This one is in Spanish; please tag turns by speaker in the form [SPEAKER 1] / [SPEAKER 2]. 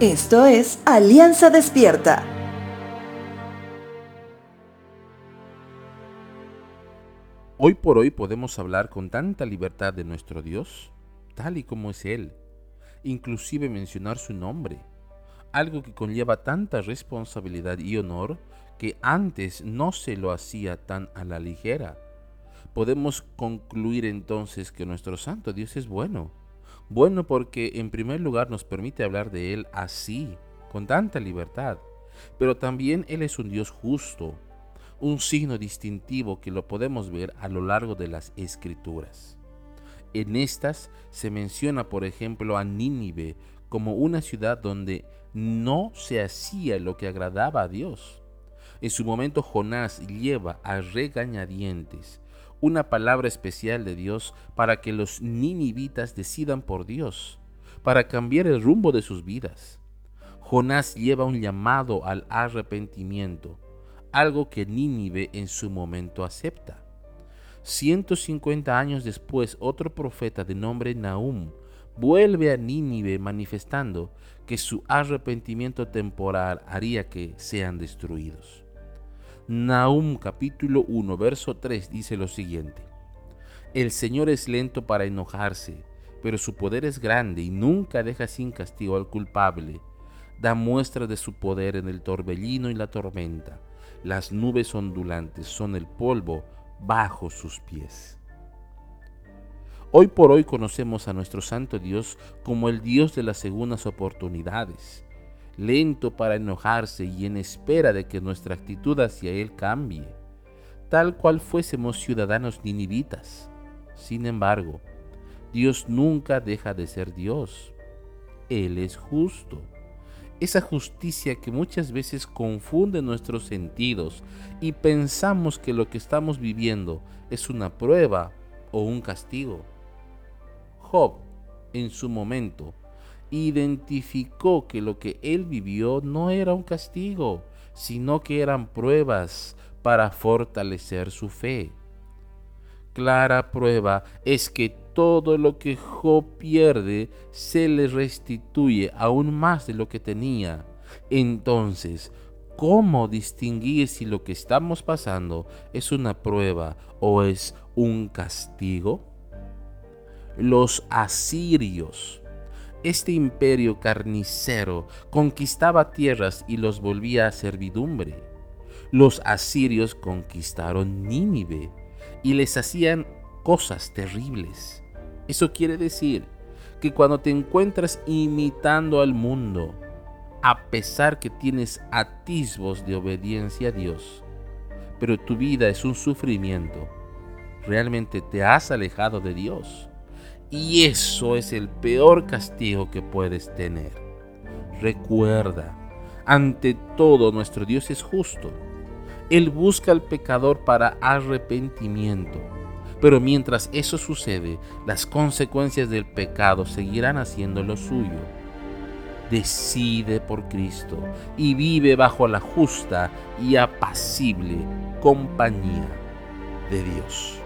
[SPEAKER 1] Esto es Alianza Despierta.
[SPEAKER 2] Hoy por hoy podemos hablar con tanta libertad de nuestro Dios, tal y como es Él, inclusive mencionar su nombre, algo que conlleva tanta responsabilidad y honor que antes no se lo hacía tan a la ligera. Podemos concluir entonces que nuestro Santo Dios es bueno bueno porque en primer lugar nos permite hablar de Él así, con tanta libertad. Pero también Él es un Dios justo, un signo distintivo que lo podemos ver a lo largo de las escrituras. En estas se menciona, por ejemplo, a Nínive como una ciudad donde no se hacía lo que agradaba a Dios. En su momento Jonás lleva a regañadientes una palabra especial de Dios para que los ninivitas decidan por Dios, para cambiar el rumbo de sus vidas. Jonás lleva un llamado al arrepentimiento, algo que Nínive en su momento acepta. 150 años después, otro profeta de nombre Nahum vuelve a Nínive manifestando que su arrepentimiento temporal haría que sean destruidos. Nahum capítulo 1, verso 3 dice lo siguiente. El Señor es lento para enojarse, pero su poder es grande y nunca deja sin castigo al culpable. Da muestra de su poder en el torbellino y la tormenta. Las nubes ondulantes son el polvo bajo sus pies. Hoy por hoy conocemos a nuestro Santo Dios como el Dios de las segundas oportunidades lento para enojarse y en espera de que nuestra actitud hacia Él cambie, tal cual fuésemos ciudadanos ninivitas. Sin embargo, Dios nunca deja de ser Dios. Él es justo. Esa justicia que muchas veces confunde nuestros sentidos y pensamos que lo que estamos viviendo es una prueba o un castigo. Job, en su momento, identificó que lo que él vivió no era un castigo, sino que eran pruebas para fortalecer su fe. Clara prueba es que todo lo que Job pierde se le restituye aún más de lo que tenía. Entonces, ¿cómo distinguir si lo que estamos pasando es una prueba o es un castigo? Los asirios este imperio carnicero conquistaba tierras y los volvía a servidumbre. Los asirios conquistaron Nínive y les hacían cosas terribles. Eso quiere decir que cuando te encuentras imitando al mundo, a pesar que tienes atisbos de obediencia a Dios, pero tu vida es un sufrimiento, realmente te has alejado de Dios. Y eso es el peor castigo que puedes tener. Recuerda, ante todo nuestro Dios es justo. Él busca al pecador para arrepentimiento. Pero mientras eso sucede, las consecuencias del pecado seguirán haciendo lo suyo. Decide por Cristo y vive bajo la justa y apacible compañía de Dios.